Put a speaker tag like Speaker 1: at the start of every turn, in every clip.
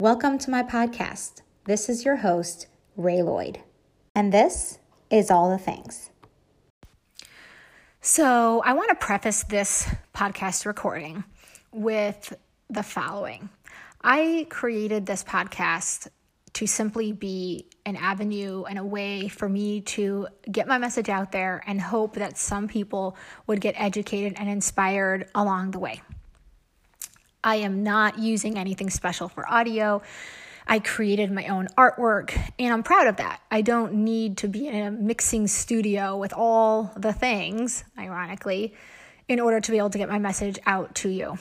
Speaker 1: Welcome to my podcast. This is your host, Ray Lloyd, and this is All the Things. So, I want to preface this podcast recording with the following I created this podcast to simply be an avenue and a way for me to get my message out there and hope that some people would get educated and inspired along the way. I am not using anything special for audio. I created my own artwork and I'm proud of that. I don't need to be in a mixing studio with all the things, ironically, in order to be able to get my message out to you.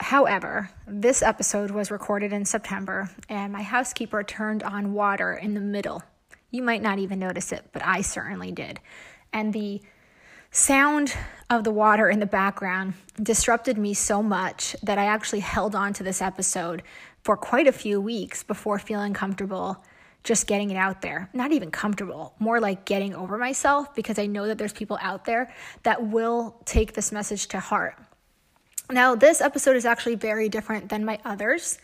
Speaker 1: However, this episode was recorded in September and my housekeeper turned on water in the middle. You might not even notice it, but I certainly did. And the sound of the water in the background disrupted me so much that I actually held on to this episode for quite a few weeks before feeling comfortable just getting it out there. Not even comfortable, more like getting over myself because I know that there's people out there that will take this message to heart. Now, this episode is actually very different than my others.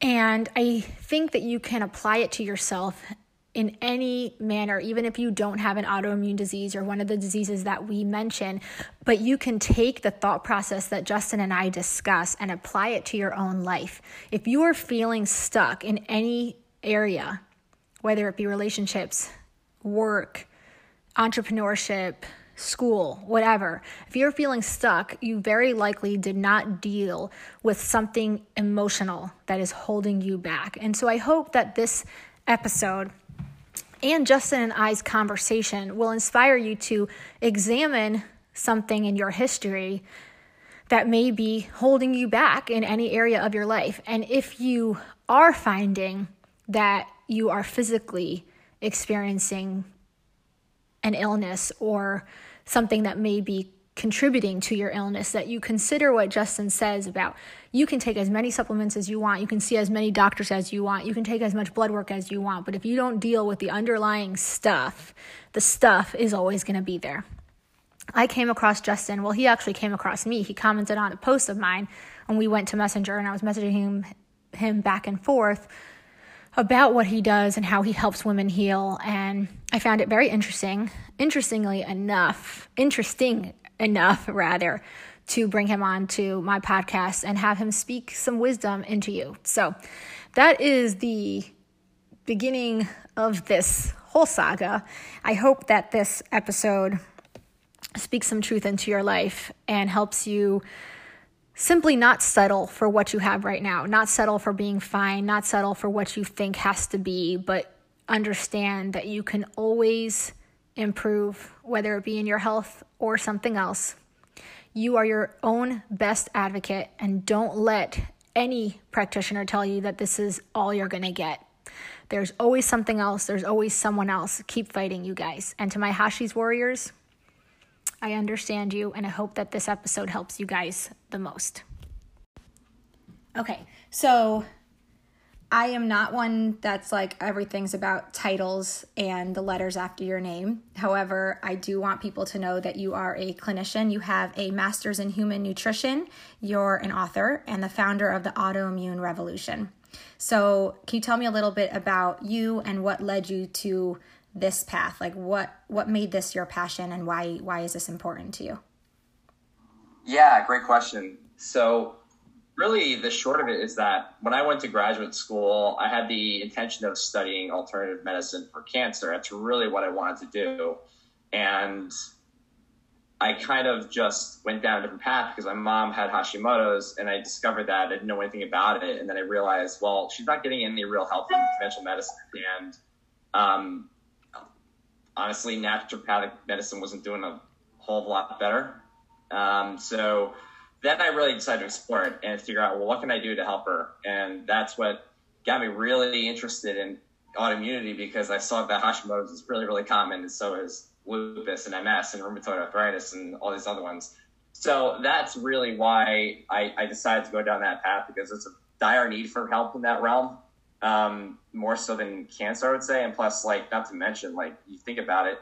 Speaker 1: And I think that you can apply it to yourself in any manner, even if you don't have an autoimmune disease or one of the diseases that we mention, but you can take the thought process that Justin and I discuss and apply it to your own life. If you are feeling stuck in any area, whether it be relationships, work, entrepreneurship, school, whatever, if you're feeling stuck, you very likely did not deal with something emotional that is holding you back. And so I hope that this episode and Justin and I's conversation will inspire you to examine something in your history that may be holding you back in any area of your life. And if you are finding that you are physically experiencing an illness or something that may be contributing to your illness that you consider what Justin says about you can take as many supplements as you want, you can see as many doctors as you want, you can take as much blood work as you want, but if you don't deal with the underlying stuff, the stuff is always going to be there. I came across Justin, well, he actually came across me. He commented on a post of mine and we went to Messenger and I was messaging him him back and forth about what he does and how he helps women heal and I found it very interesting. Interestingly enough, interesting enough, rather, to bring him on to my podcast and have him speak some wisdom into you. So that is the beginning of this whole saga. I hope that this episode speaks some truth into your life and helps you simply not settle for what you have right now, not settle for being fine, not settle for what you think has to be, but understand that you can always improve, whether it be in your health or something else. You are your own best advocate, and don't let any practitioner tell you that this is all you're going to get. There's always something else, there's always someone else. Keep fighting, you guys. And to my Hashi's Warriors, I understand you, and I hope that this episode helps you guys the most. Okay, so I am not one that's like everything's about titles and the letters after your name. However, I do want people to know that you are a clinician. You have a master's in human nutrition, you're an author, and the founder of the Autoimmune Revolution. So, can you tell me a little bit about you and what led you to this path? Like what what made this your passion and why why is this important to you?
Speaker 2: Yeah, great question. So, really the short of it is that when I went to graduate school, I had the intention of studying alternative medicine for cancer. That's really what I wanted to do. And I kind of just went down a different path because my mom had Hashimoto's and I discovered that I didn't know anything about it. And then I realized, well, she's not getting any real help from conventional medicine. And um, honestly, naturopathic medicine wasn't doing a whole lot better. Um, so then I really decided to explore it and figure out, well, what can I do to help her? And that's what got me really interested in autoimmunity because I saw that Hashimoto's is really, really common, and so is lupus and MS and rheumatoid arthritis and all these other ones. So that's really why I, I decided to go down that path because it's a dire need for help in that realm, um, more so than cancer, I would say. And plus, like, not to mention, like, you think about it,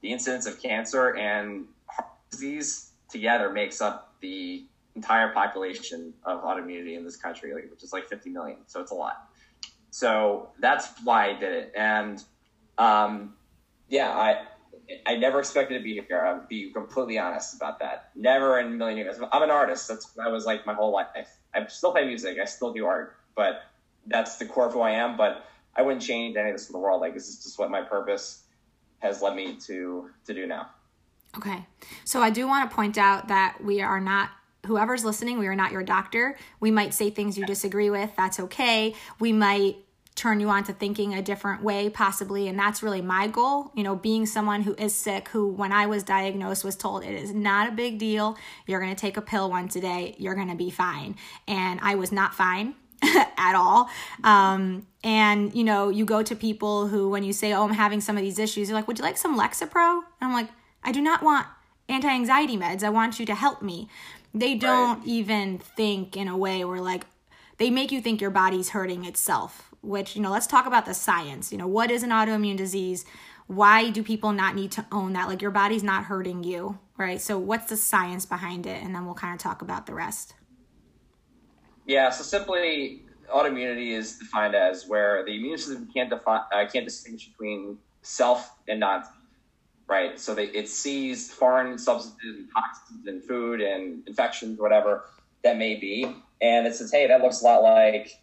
Speaker 2: the incidence of cancer and heart disease together makes up the entire population of autoimmunity in this country, which is like 50 million. So it's a lot. So that's why I did it. And um, yeah, I I never expected to be here. I'll be completely honest about that. Never in a million years. I'm an artist. That's what I was like my whole life. I still play music. I still do art, but that's the core of who I am. But I wouldn't change any of this in the world. Like this is just what my purpose has led me to to do now.
Speaker 3: Okay. So I do want to point out that we are not whoever's listening, we are not your doctor. We might say things you disagree with. That's okay. We might turn you on to thinking a different way possibly and that's really my goal. You know being someone who is sick who when i was diagnosed was told it is not a big deal. You're going to take a pill once a day you're going to be fine. And i was not fine at all. Um, and you know you go to people who when you say oh i'm having some of these issues you're like would you like some lexapro? And i'm like i do not want anti-anxiety meds. I want you to help me they don't right. even think in a way where like they make you think your body's hurting itself which, you know, let's talk about the science. You know, what is an autoimmune disease? Why do people not need to own that? Like your body's not hurting you, right? So what's the science behind it? And then we'll kind of talk about the rest.
Speaker 2: Yeah, so simply autoimmunity is defined as where the immune system can't define uh, can't distinguish between self and non right? So they, it sees foreign substances and toxins in food and infections, whatever that may be, and it says, hey, that looks a lot like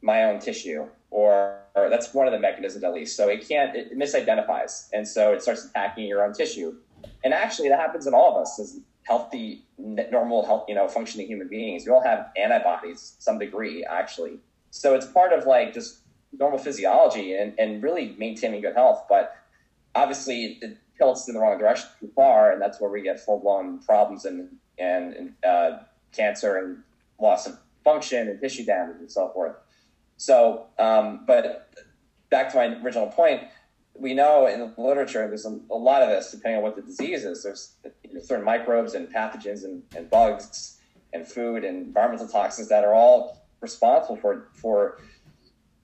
Speaker 2: my own tissue, or, or that's one of the mechanisms at least. So it can't, it misidentifies. And so it starts attacking your own tissue. And actually, that happens in all of us as healthy, normal, health, you know, functioning human beings. We all have antibodies some degree, actually. So it's part of like just normal physiology and, and really maintaining good health. But obviously, it tilts in the wrong direction too far, and that's where we get full blown problems and and uh, cancer and loss of function and tissue damage and so forth. So, um, but back to my original point, we know in the literature there's a, a lot of this depending on what the disease is. There's certain microbes and pathogens and, and bugs and food and environmental toxins that are all responsible for for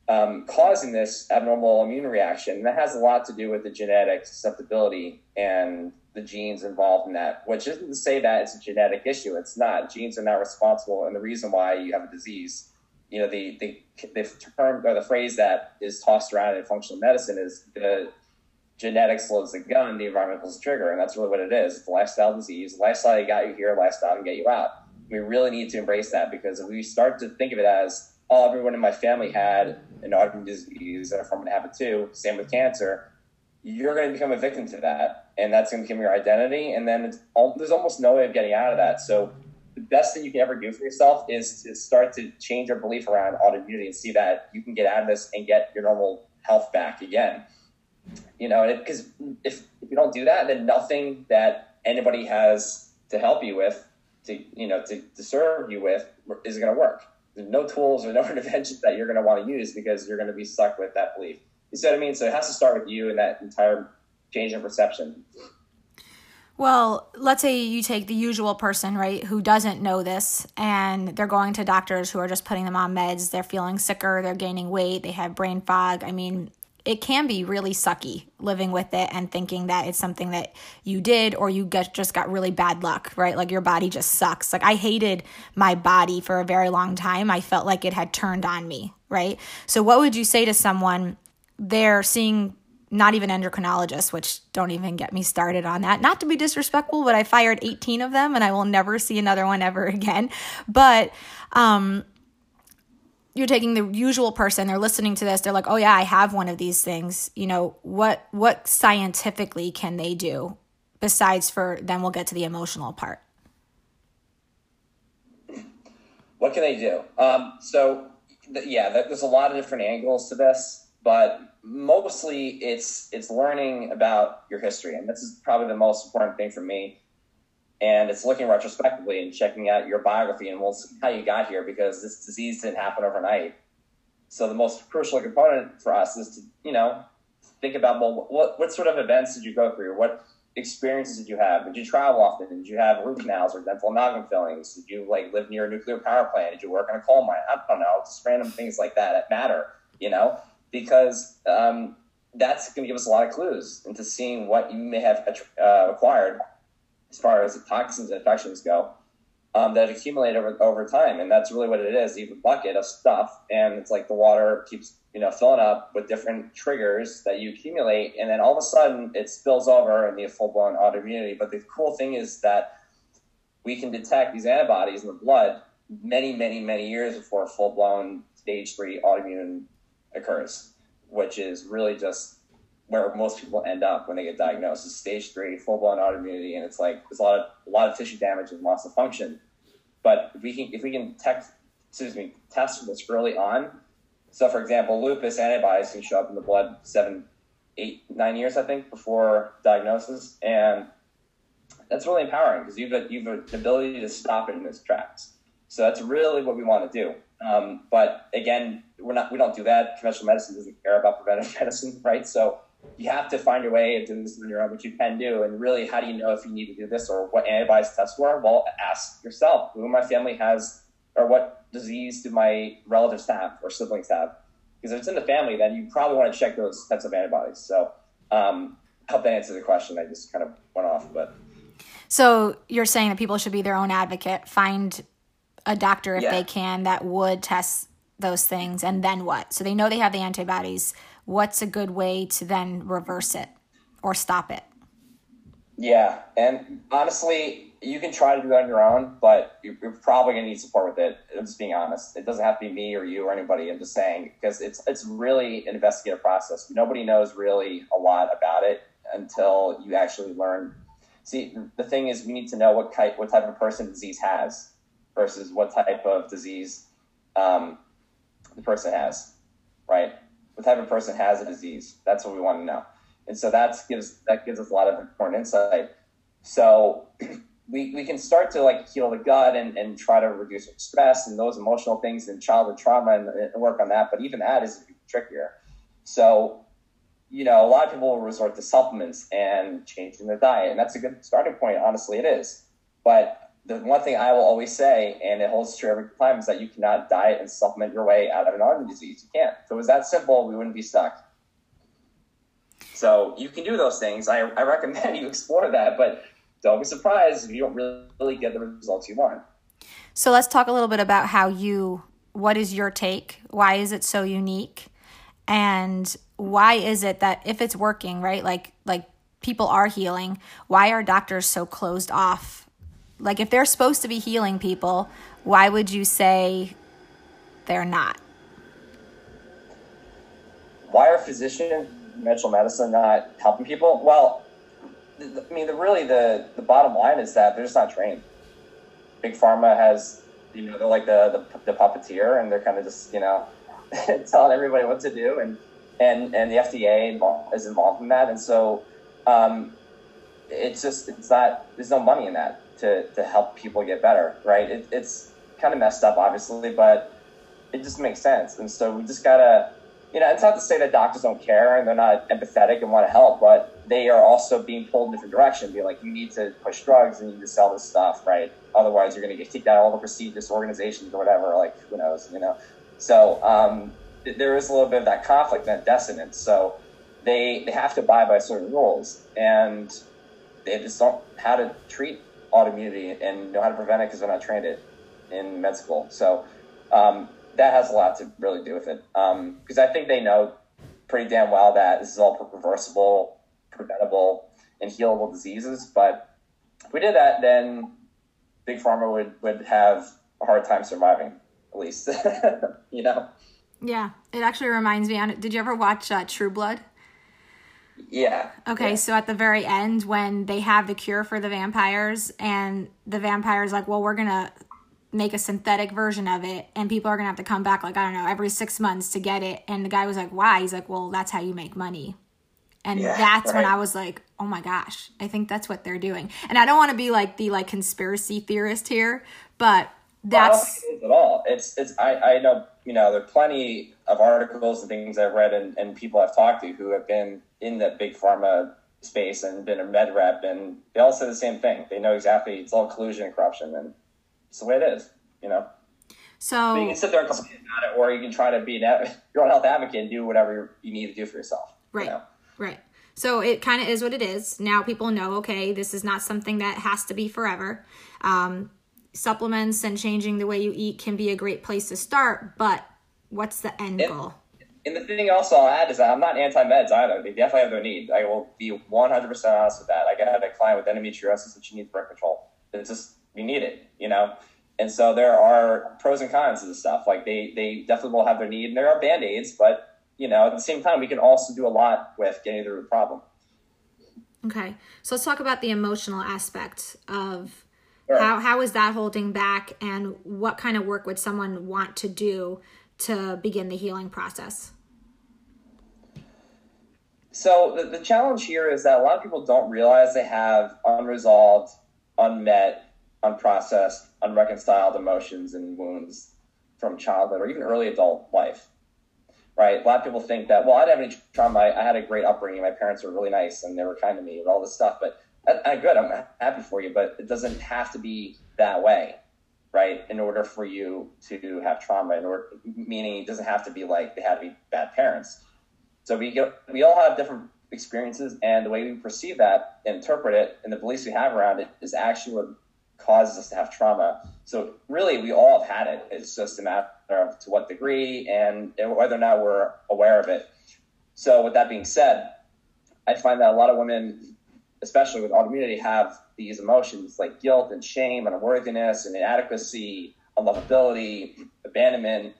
Speaker 2: um, causing this abnormal immune reaction. And that has a lot to do with the genetic susceptibility and the genes involved in that, which isn't to say that it's a genetic issue. It's not. Genes are not responsible, and the reason why you have a disease you know, the, the, the term or the phrase that is tossed around in functional medicine is the genetics loads the gun, the environmental's the trigger. And that's really what it is. It's a lifestyle disease. Lifestyle got you here, lifestyle can get you out. We really need to embrace that because if we start to think of it as, oh, everyone in my family had an autoimmune disease and a form of habit too, same with cancer, you're going to become a victim to that. And that's going to become your identity. And then all, there's almost no way of getting out of that. So the best thing you can ever do for yourself is to start to change your belief around autoimmunity and see that you can get out of this and get your normal health back again. You know, because if, if you don't do that, then nothing that anybody has to help you with, to you know, to, to serve you with, is going to work. No tools or no interventions that you're going to want to use because you're going to be stuck with that belief. You see what I mean? So it has to start with you and that entire change in perception.
Speaker 3: Well, let's say you take the usual person, right, who doesn't know this and they're going to doctors who are just putting them on meds. They're feeling sicker, they're gaining weight, they have brain fog. I mean, it can be really sucky living with it and thinking that it's something that you did or you get, just got really bad luck, right? Like your body just sucks. Like I hated my body for a very long time. I felt like it had turned on me, right? So, what would you say to someone? They're seeing not even endocrinologists, which don't even get me started on that. Not to be disrespectful, but I fired 18 of them and I will never see another one ever again. But um, you're taking the usual person, they're listening to this, they're like, "Oh yeah, I have one of these things." You know, what what scientifically can they do besides for then we'll get to the emotional part.
Speaker 2: What can they do? Um, so yeah, there's a lot of different angles to this, but mostly it's it's learning about your history, and this is probably the most important thing for me. And it's looking retrospectively and checking out your biography and we'll see how you got here because this disease didn't happen overnight. So the most crucial component for us is to you know think about well what what sort of events did you go through what experiences did you have? Did you travel often? Did you have root canals or dental amalgam fillings? Did you like live near a nuclear power plant? Did you work in a coal mine? I don't know, just random things like that that matter, you know because um, that's going to give us a lot of clues into seeing what you may have uh, acquired as far as the toxins and infections go um, that accumulate over, over time. And that's really what it is. You have a bucket of stuff, and it's like the water keeps you know filling up with different triggers that you accumulate, and then all of a sudden it spills over and you have full blown autoimmunity. But the cool thing is that we can detect these antibodies in the blood many, many, many years before full blown stage three autoimmune occurs, which is really just where most people end up when they get diagnosed is stage three, full blown autoimmunity, and it's like there's a lot of a lot of tissue damage and loss of function. But if we can if we can text, excuse me, test this early on. So for example, lupus antibodies can show up in the blood seven, eight, nine years, I think, before diagnosis. And that's really empowering because you've, you've an ability to stop it in its tracks. So that's really what we want to do. Um, but again, we're not we don't do that. Conventional medicine doesn't care about preventive medicine, right? So you have to find your way of doing this on your own, which you can do. And really, how do you know if you need to do this or what antibodies test for? Well, ask yourself who in my family has, or what disease do my relatives have or siblings have? Because if it's in the family, then you probably want to check those types of antibodies. So um, I hope that answers the question. I just kind of went off, but.
Speaker 3: So you're saying that people should be their own advocate, find a doctor if yeah. they can that would test those things, and then what? So they know they have the antibodies. What's a good way to then reverse it or stop it?
Speaker 2: Yeah, and honestly, you can try to do that on your own, but you're, probably going to need support with it. I'm just being honest. It doesn't have to be me or you or anybody. I'm just saying because it's it's really an investigative process. Nobody knows really a lot about it until you actually learn See, the thing is, we need to know what type what type of person disease has versus what type of disease um, the person has, right? What type of person has a disease? That's what we want to know, and so that gives that gives us a lot of important insight. So we, we can start to like heal the gut and, and try to reduce stress and those emotional things and childhood trauma and, and work on that. But even that is trickier. So you know, a lot of people resort to supplements and changing their diet, and that's a good starting point. Honestly, it is. But the one thing I will always say, and it holds true every time, is that you cannot diet and supplement your way out of an autoimmune disease. You can't. If it was that simple, we wouldn't be stuck. So you can do those things. I, I recommend you explore that, but don't be surprised if you don't really, really get the results you want.
Speaker 3: So let's talk a little bit about how you. What is your take? Why is it so unique? And why is it that if it's working, right? Like like people are healing, why are doctors so closed off? Like if they're supposed to be healing people, why would you say they're not?
Speaker 2: Why are physicians, conventional medicine not helping people? Well, I mean, the, really the the bottom line is that they're just not trained. Big pharma has, you know, they're like the the, the puppeteer, and they're kind of just you know telling everybody what to do, and and and the FDA is involved in that, and so um, it's just it's not there's no money in that to to help people get better, right? It, it's kind of messed up, obviously, but it just makes sense, and so we just gotta. You know, it's not to say that doctors don't care and they're not empathetic and want to help, but they are also being pulled in different direction. Be like, you need to push drugs and you need to sell this stuff, right? Otherwise, you're to get kicked out of all the prestigious organizations or whatever. Like, who knows, you know? So, um, there is a little bit of that conflict, that dissonance. So they they have to abide by certain rules, and they just don't how to treat autoimmunity and know how to prevent it because they're not trained it in med school. So um, that has a lot to really do with it. Because um, I think they know pretty damn well that this is all reversible, preventable, and healable diseases. But if we did that, then big pharma would would have a hard time surviving, at least. you know.
Speaker 3: Yeah, it actually reminds me. On did you ever watch uh, True Blood?
Speaker 2: Yeah.
Speaker 3: Okay,
Speaker 2: yeah.
Speaker 3: so at the very end, when they have the cure for the vampires, and the vampires like, well, we're gonna make a synthetic version of it, and people are gonna have to come back like I don't know every six months to get it. And the guy was like, why? He's like, well, that's how you make money. And yeah, that's right. when I was like, oh my gosh, I think that's what they're doing. And I don't want to be like the like conspiracy theorist here, but that's
Speaker 2: well, at all. It's it's I, I know you know there are plenty of articles and things I've read and, and people I've talked to who have been in the big pharma space and been a med rep and they all say the same thing. They know exactly it's all collusion and corruption and it's the way it is, you know.
Speaker 3: So, so
Speaker 2: you can sit there and complain about it, or you can try to be an, your own health advocate and do whatever you need to do for yourself.
Speaker 3: Right. You know? Right. So it kind of is what it is. Now people know, okay, this is not something that has to be forever. Um, supplements and changing the way you eat can be a great place to start, but what's the end goal?
Speaker 2: And the thing also I'll add is that I'm not anti-meds either. They definitely have their needs. I will be 100% honest with that. I got a client with endometriosis and she needs birth control. It's just, you need it, you know? And so there are pros and cons to this stuff. Like they, they definitely will have their need and there are band-aids, but you know, at the same time, we can also do a lot with getting through the problem.
Speaker 3: Okay. So let's talk about the emotional aspect of sure. how, how is that holding back and what kind of work would someone want to do to begin the healing process?
Speaker 2: So the, the challenge here is that a lot of people don't realize they have unresolved, unmet, unprocessed, unreconciled emotions and wounds from childhood or even early adult life right? A lot of people think that, well, I didn't have any trauma. I, I, had a great upbringing. My parents were really nice and they were kind to me and all this stuff. But I, I, good. I'm happy for you, but it doesn't have to be that way, right? In order for you to have trauma, in order, meaning it doesn't have to be like they had to be bad parents. So we we all have different experiences, and the way we perceive that, interpret it, and the beliefs we have around it is actually what causes us to have trauma. So really, we all have had it. It's just a matter of to what degree and whether or not we're aware of it. So with that being said, I find that a lot of women, especially with autoimmunity, have these emotions like guilt and shame and unworthiness and inadequacy, unlovability, abandonment,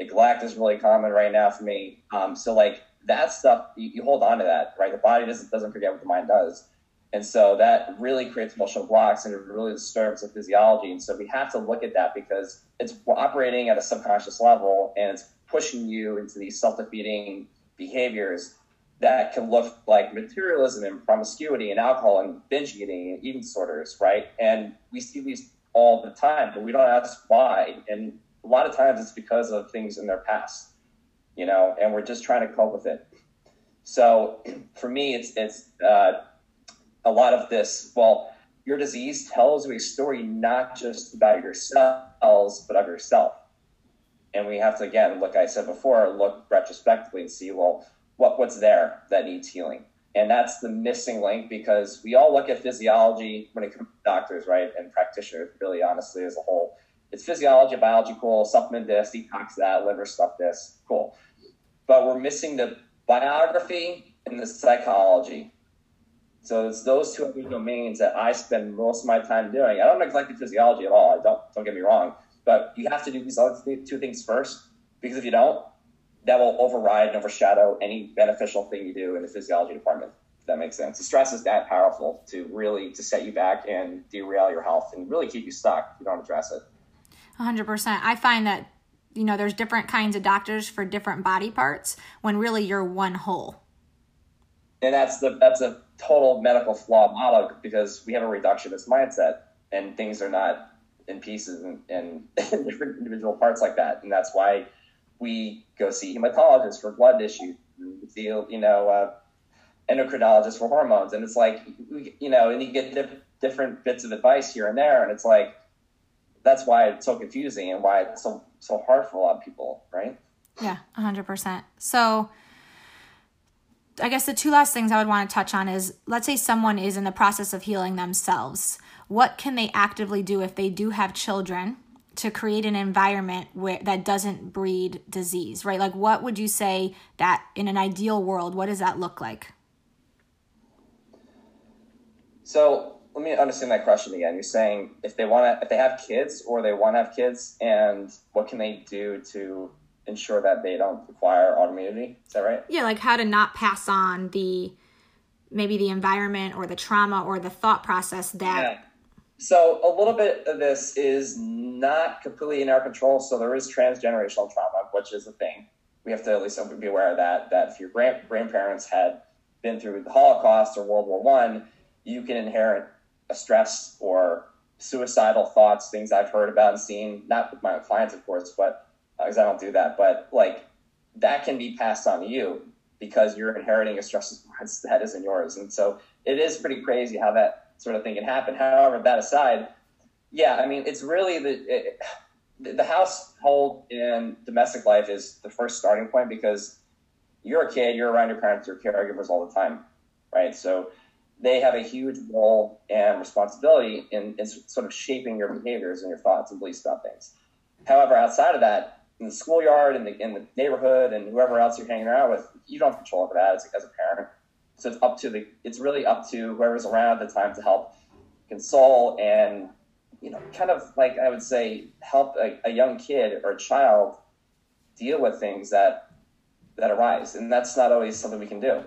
Speaker 2: neglect is really common right now for me. Um, so like that stuff, you, you hold on to that, right? The body doesn't doesn't forget what the mind does. And so that really creates emotional blocks and it really disturbs the physiology. And so we have to look at that because it's operating at a subconscious level and it's pushing you into these self defeating behaviors that can look like materialism and promiscuity and alcohol and binge eating and eating disorders, right? And we see these all the time, but we don't ask why. And a lot of times it's because of things in their past, you know, and we're just trying to cope with it. So for me, it's, it's, uh, a lot of this, well, your disease tells you a story not just about yourselves, but of yourself. And we have to, again, like I said before, look retrospectively and see, well, what, what's there that needs healing? And that's the missing link because we all look at physiology when it comes to doctors, right? And practitioners, really honestly, as a whole. It's physiology, biology, cool, supplement this, detox that, liver stuff this, cool. But we're missing the biography and the psychology so it's those two domains that I spend most of my time doing. I don't neglect the physiology at all. I don't. Don't get me wrong. But you have to do these other two things first because if you don't, that will override and overshadow any beneficial thing you do in the physiology department. If that makes sense. The stress is that powerful to really to set you back and derail your health and really keep you stuck if you don't address it.
Speaker 3: 100%. I find that you know there's different kinds of doctors for different body parts when really you're one whole.
Speaker 2: And that's the that's a total medical flaw model because we have a reductionist mindset and things are not in pieces and, and different individual parts like that. And that's why we go see hematologists for blood issues, see, you know, uh, endocrinologists for hormones. And it's like, you know, and you get diff- different bits of advice here and there. And it's like, that's why it's so confusing and why it's so, so hard for a lot of people, right?
Speaker 3: Yeah, 100%. So, I guess the two last things I would want to touch on is let's say someone is in the process of healing themselves. What can they actively do if they do have children to create an environment where that doesn't breed disease, right? Like what would you say that in an ideal world, what does that look like?
Speaker 2: So let me understand that question again. You're saying if they want to, if they have kids or they want to have kids, and what can they do to ensure that they don't acquire autoimmunity. Is that right?
Speaker 3: Yeah, like how to not pass on the maybe the environment or the trauma or the thought process that. Yeah.
Speaker 2: So a little bit of this is not completely in our control. So there is transgenerational trauma, which is a thing. We have to at least be aware of that. That if your grand- grandparents had been through the Holocaust or World War One, you can inherit a stress or suicidal thoughts, things I've heard about and seen, not with my clients, of course, but uh, because I don't do that. But like that can be passed on to you because you're inheriting a stress response that isn't yours. And so it is pretty crazy how that sort of thing can happen. However, that aside, yeah, I mean, it's really the it, the household and domestic life is the first starting point because you're a kid, you're around your parents, your caregivers all the time, right? So they have a huge role and responsibility in, in sort of shaping your behaviors and your thoughts and beliefs about things. However, outside of that, in the schoolyard, and the, in the neighborhood, and whoever else you're hanging around with, you don't have control over that as, as a parent. So it's up to the, it's really up to whoever's around at the time to help console and, you know, kind of like I would say, help a, a young kid or a child deal with things that that arise, and that's not always something we can do,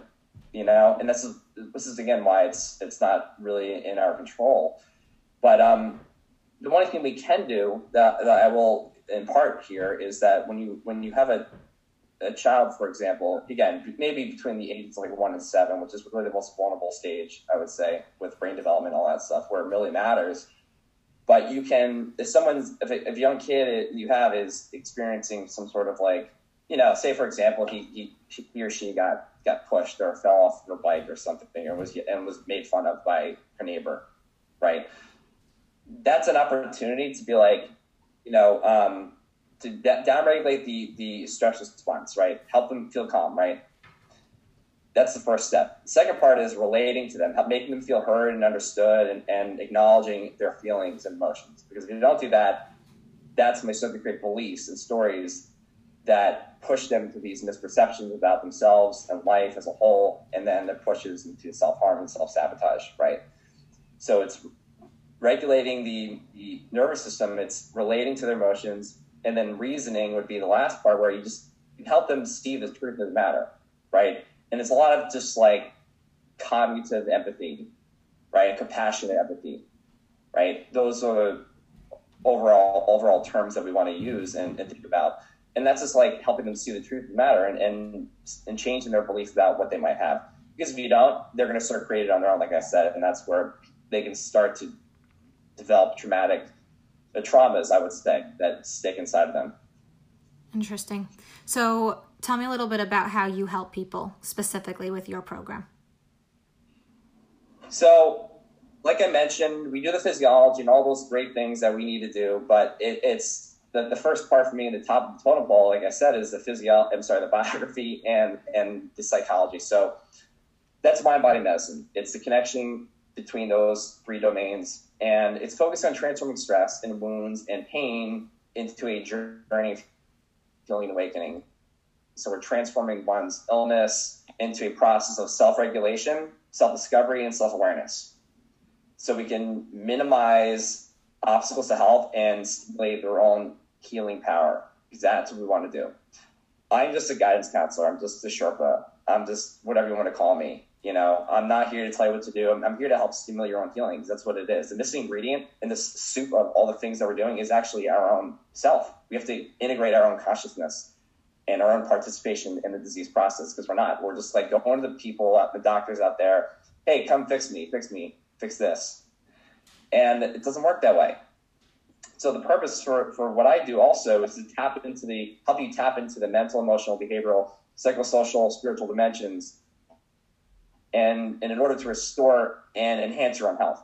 Speaker 2: you know. And this is this is again why it's it's not really in our control. But um, the one thing we can do that, that I will impart here is that when you when you have a a child, for example, again, maybe between the ages like one and seven, which is really the most vulnerable stage, I would say, with brain development, all that stuff, where it really matters. But you can, if someone's, if a, if a young kid you have is experiencing some sort of like, you know, say for example, he, he, he or she got got pushed or fell off their bike or something, or was and was made fun of by her neighbor, right? That's an opportunity to be like, you know, um, to downregulate the the stress response, right? Help them feel calm, right? That's the first step. The second part is relating to them, making them feel heard and understood, and, and acknowledging their feelings and emotions. Because if you don't do that, that's when they start to create beliefs and stories that push them to these misperceptions about themselves and life as a whole, and then that pushes into self harm and self sabotage, right? So it's regulating the, the nervous system, it's relating to their emotions, and then reasoning would be the last part where you just help them see the truth of the matter, right? And it's a lot of just like cognitive empathy, right? Compassionate empathy, right? Those are overall overall terms that we want to use and, and think about. And that's just like helping them see the truth of the matter and, and and changing their beliefs about what they might have. Because if you don't, they're going to start creating it on their own, like I said, and that's where they can start to develop traumatic the traumas, I would say, that stick inside of them.
Speaker 3: Interesting. So, tell me a little bit about how you help people specifically with your program.
Speaker 2: So, like I mentioned, we do the physiology and all those great things that we need to do, but it, it's the, the first part for me in the top of the totem pole, like I said, is the physio. I'm sorry, the biography and and the psychology. So that's mind body medicine. It's the connection between those three domains and it's focused on transforming stress and wounds and pain into a journey of healing and awakening. So we're transforming one's illness into a process of self-regulation, self-discovery, and self-awareness. So we can minimize obstacles to health and stimulate their own healing power because that's what we want to do. I'm just a guidance counselor. I'm just a Sherpa. I'm just whatever you want to call me. You know, I'm not here to tell you what to do. I'm, I'm here to help stimulate your own feelings. That's what it is. The missing ingredient in this soup of all the things that we're doing is actually our own self. We have to integrate our own consciousness and our own participation in the disease process because we're not. We're just like going to the people, uh, the doctors out there, hey, come fix me, fix me, fix this. And it doesn't work that way. So the purpose for, for what I do also is to tap into the help you tap into the mental, emotional, behavioral, psychosocial, spiritual dimensions and, and in order to restore and enhance your own health,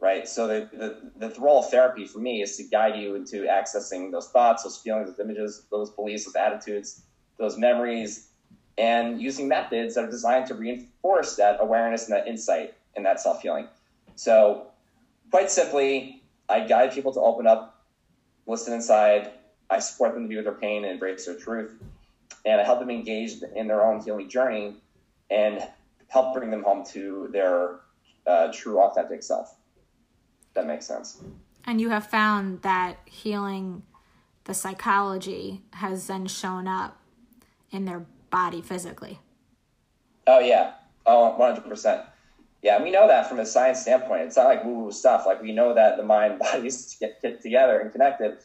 Speaker 2: right? So the, the, the role of therapy for me is to guide you into accessing those thoughts, those feelings, those images, those beliefs, those attitudes, those memories, and using methods that are designed to reinforce that awareness and that insight and that self healing. So, quite simply, I guide people to open up, listen inside. I support them to be with their pain and embrace their truth. And I help them engage in their own healing journey and help bring them home to their uh, true, authentic self. That makes sense.
Speaker 3: And you have found that healing the psychology has then shown up in their body physically.
Speaker 2: Oh, yeah. Oh, 100%. Yeah, we know that from a science standpoint. It's not like woo woo stuff. Like, we know that the mind is get, get together and connected.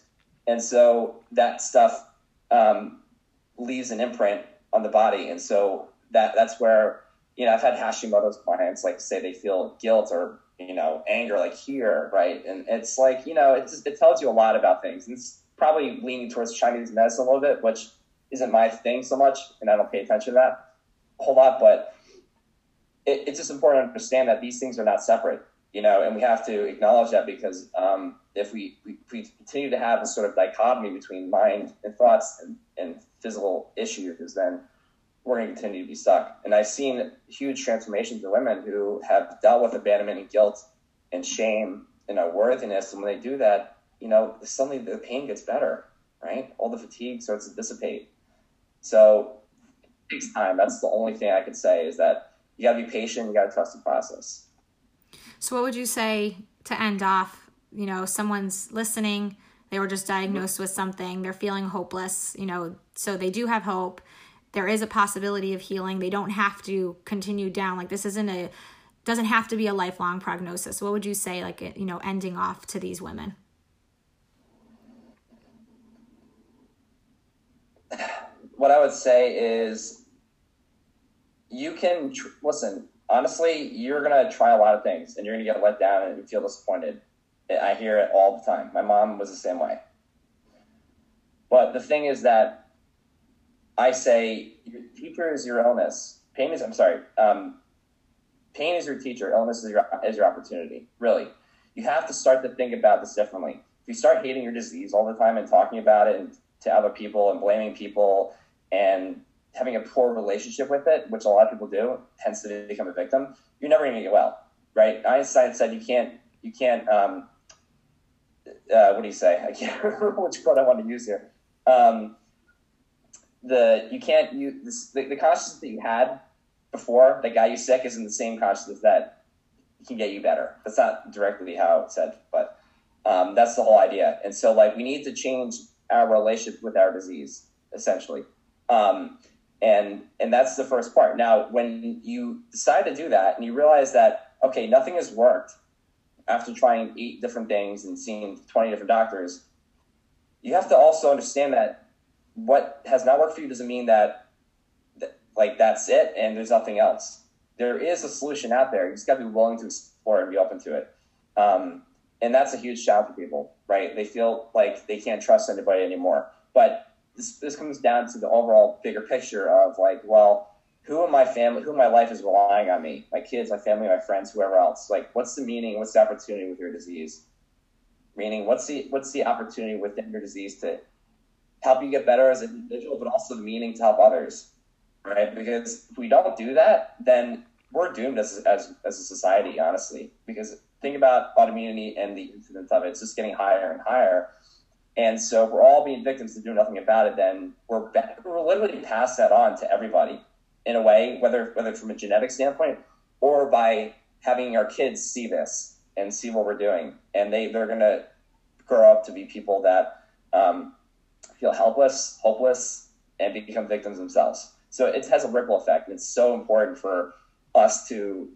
Speaker 2: And so that stuff um, leaves an imprint on the body. And so that that's where you know, I've had Hashimoto's clients like say they feel guilt or you know anger like here, right? And it's like you know it just, it tells you a lot about things. And it's probably leaning towards Chinese medicine a little bit, which isn't my thing so much, and I don't pay attention to that a whole lot. But it, it's just important to understand that these things are not separate, you know, and we have to acknowledge that because um, if we, we, we continue to have this sort of dichotomy between mind and thoughts and, and physical issues, then we're going to continue to be stuck. And I've seen huge transformations in women who have dealt with abandonment and guilt and shame and unworthiness. And when they do that, you know, suddenly the pain gets better, right? All the fatigue starts to dissipate. So it takes time. That's the only thing I could say is that you got to be patient. You got to trust the process.
Speaker 3: So, what would you say to end off? You know, someone's listening, they were just diagnosed with something, they're feeling hopeless, you know, so they do have hope. There is a possibility of healing. They don't have to continue down. Like, this isn't a, doesn't have to be a lifelong prognosis. What would you say, like, you know, ending off to these women?
Speaker 2: What I would say is you can tr- listen honestly, you're gonna try a lot of things and you're gonna get let down and feel disappointed. I hear it all the time. My mom was the same way. But the thing is that I say your teacher is your illness. Pain is I'm sorry. Um, pain is your teacher. Illness is your is your opportunity. Really, you have to start to think about this differently. If you start hating your disease all the time and talking about it and to other people and blaming people and having a poor relationship with it, which a lot of people do, tends to become a victim, you're never going to get well, right? Einstein said you can't, you can't, um, uh, what do you say? I can't remember which quote I want to use here. Um, the you can't use the, the consciousness that you had before that got you sick isn't the same consciousness that can get you better. That's not directly how it said, but um, that's the whole idea. And so, like, we need to change our relationship with our disease, essentially. Um, and and that's the first part now when you decide to do that and you realize that okay nothing has worked after trying eight different things and seeing 20 different doctors you have to also understand that what has not worked for you doesn't mean that, that like that's it and there's nothing else there is a solution out there you just got to be willing to explore and be open to it um, and that's a huge challenge for people right they feel like they can't trust anybody anymore but this, this comes down to the overall bigger picture of like, well, who in my family, who in my life is relying on me? My kids, my family, my friends, whoever else. Like, what's the meaning? What's the opportunity with your disease? Meaning, what's the what's the opportunity within your disease to help you get better as an individual, but also the meaning to help others, right? Because if we don't do that, then we're doomed as as as a society, honestly. Because think about autoimmunity and the incidence of it; it's just getting higher and higher and so if we're all being victims to do nothing about it, then we're, we're literally pass that on to everybody in a way, whether whether from a genetic standpoint or by having our kids see this and see what we're doing, and they they're gonna grow up to be people that um, feel helpless, hopeless, and become victims themselves. So it has a ripple effect, and it's so important for us to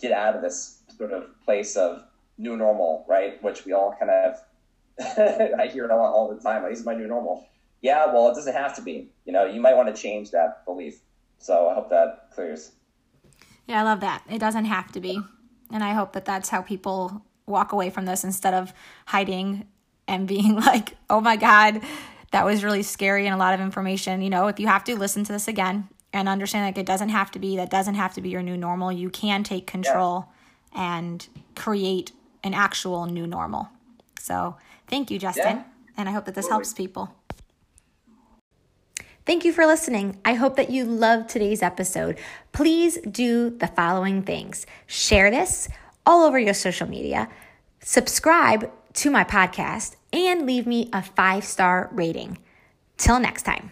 Speaker 2: get out of this sort of place of new normal, right? Which we all kind of I hear it all, all the time. This is my new normal. Yeah, well, it doesn't have to be. You know, you might want to change that belief. So I hope that clears.
Speaker 3: Yeah, I love that. It doesn't have to be. And I hope that that's how people walk away from this instead of hiding and being like, oh my God, that was really scary and a lot of information. You know, if you have to listen to this again and understand like it doesn't have to be, that doesn't have to be your new normal. You can take control yeah. and create an actual new normal. So Thank you, Justin. Yeah. And I hope that this helps people. Thank you for listening. I hope that you loved today's episode. Please do the following things share this all over your social media, subscribe to my podcast, and leave me a five star rating. Till next time.